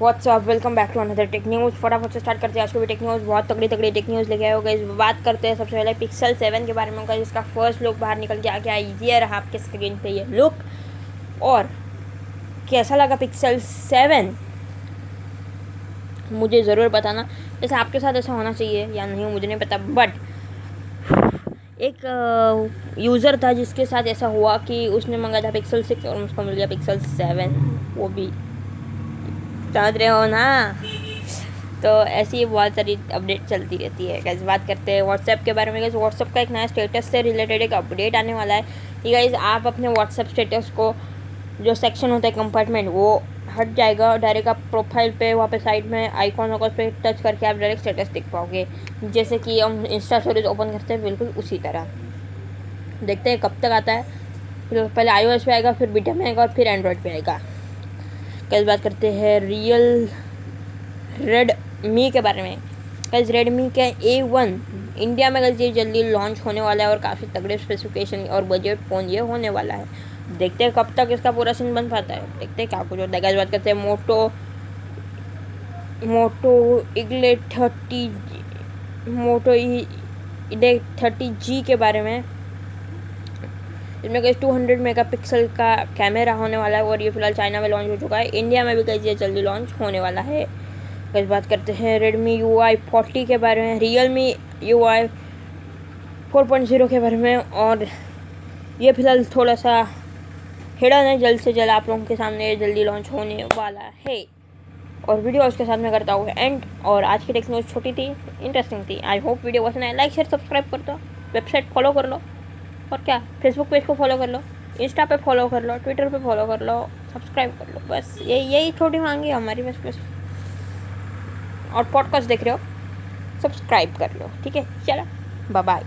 What's up welcome back to another tech news फटाफट से start करते हैं। आज को भी टेक न्यूज़ बहुत तगड़ी तगड़ी टेक न्यूज़ लेके आए हो गए बात करते हैं सबसे पहले पिक्सल सेवन के बारे में होगा जिसका फ़र्स्ट लुक बाहर निकल के आ गया। ये रहा आपके स्क्रीन पे ये लुक और कैसा लगा पिक्सल सेवन मुझे ज़रूर बताना। जैसे आपके साथ ऐसा होना चाहिए या नहीं, मुझे नहीं पता। बट एक यूज़र था जिसके साथ ऐसा हुआ कि उसने मंगाया था पिक्सल सिक्स और उसको मिल गया पिक्सल सेवन वो भी समझ रहे हो ना? तो ऐसी ही बहुत सारी अपडेट चलती रहती है। कैसे बात करते हैं व्हाट्सएप के बारे में। कैसे व्हाट्सएप का एक नया स्टेटस से रिलेटेड एक अपडेट आने वाला है। कि गाइज़ आप अपने व्हाट्सएप स्टेटस को जो सेक्शन होता है कंपार्टमेंट वो हट जाएगा डायरेक्ट आप प्रोफ़ाइल पे वहाँ पे साइड में आइकॉन होगा उस पर टच करके आप डायरेक्ट स्टेटस देख पाओगे। जैसे कि हम इंस्टा स्टोरीज ओपन करते हैं, बिल्कुल उसी तरह। देखते हैं कब तक आता है। फिर पहले आई पे आएगा, फिर बीटा में आएगा और फिर एंड्रॉयड पे आएगा। कल बात करते हैं रियल रेड मी के बारे में। कल रेडमी के ए वन इंडिया में ये जल्दी लॉन्च होने वाला है और काफ़ी तगड़े स्पेसिफिकेशन और बजट फ़ोन ये होने वाला है। देखते हैं कब तक इसका पूरा सीन बन पाता है। देखते हैं क्या कुछ होता है। कल बात करते हैं मोटो मोटो इगले थर्टी मोटो इडे थर्टी जी के बारे में। इसमें कहीं टू हंड्रेड मेगा पिक्सल का कैमरा होने वाला है और ये फ़िलहाल चाइना में लॉन्च हो चुका है। इंडिया में भी कहीं ये जल्दी लॉन्च होने वाला है। कहीं बात करते हैं रेडमी यू आई फोर्टी के बारे में Realme UI four point zero के बारे में, और ये फ़िलहाल थोड़ा सा हिडन है, जल्द से जल्द आप लोगों के सामने जल्दी लॉन्च होने वाला है। और वीडियो उसके साथ में करता हूँ एंड और आज की टेक्नोलॉजी छोटी थी इंटरेस्टिंग थी। आई होप वीडियो पसंद आए लाइक शेयर सब्सक्राइब कर दो वेबसाइट फॉलो कर लो। और क्या? फेसबुक पेज को फॉलो कर लो इंस्टा पे फॉलो कर लो ट्विटर पे फॉलो कर लो सब्सक्राइब कर लो, बस यही यही छोटी मांगी हमारी, बस बस। और पॉडकास्ट देख रहे हो सब्सक्राइब कर लो, ठीक है? चलो बाय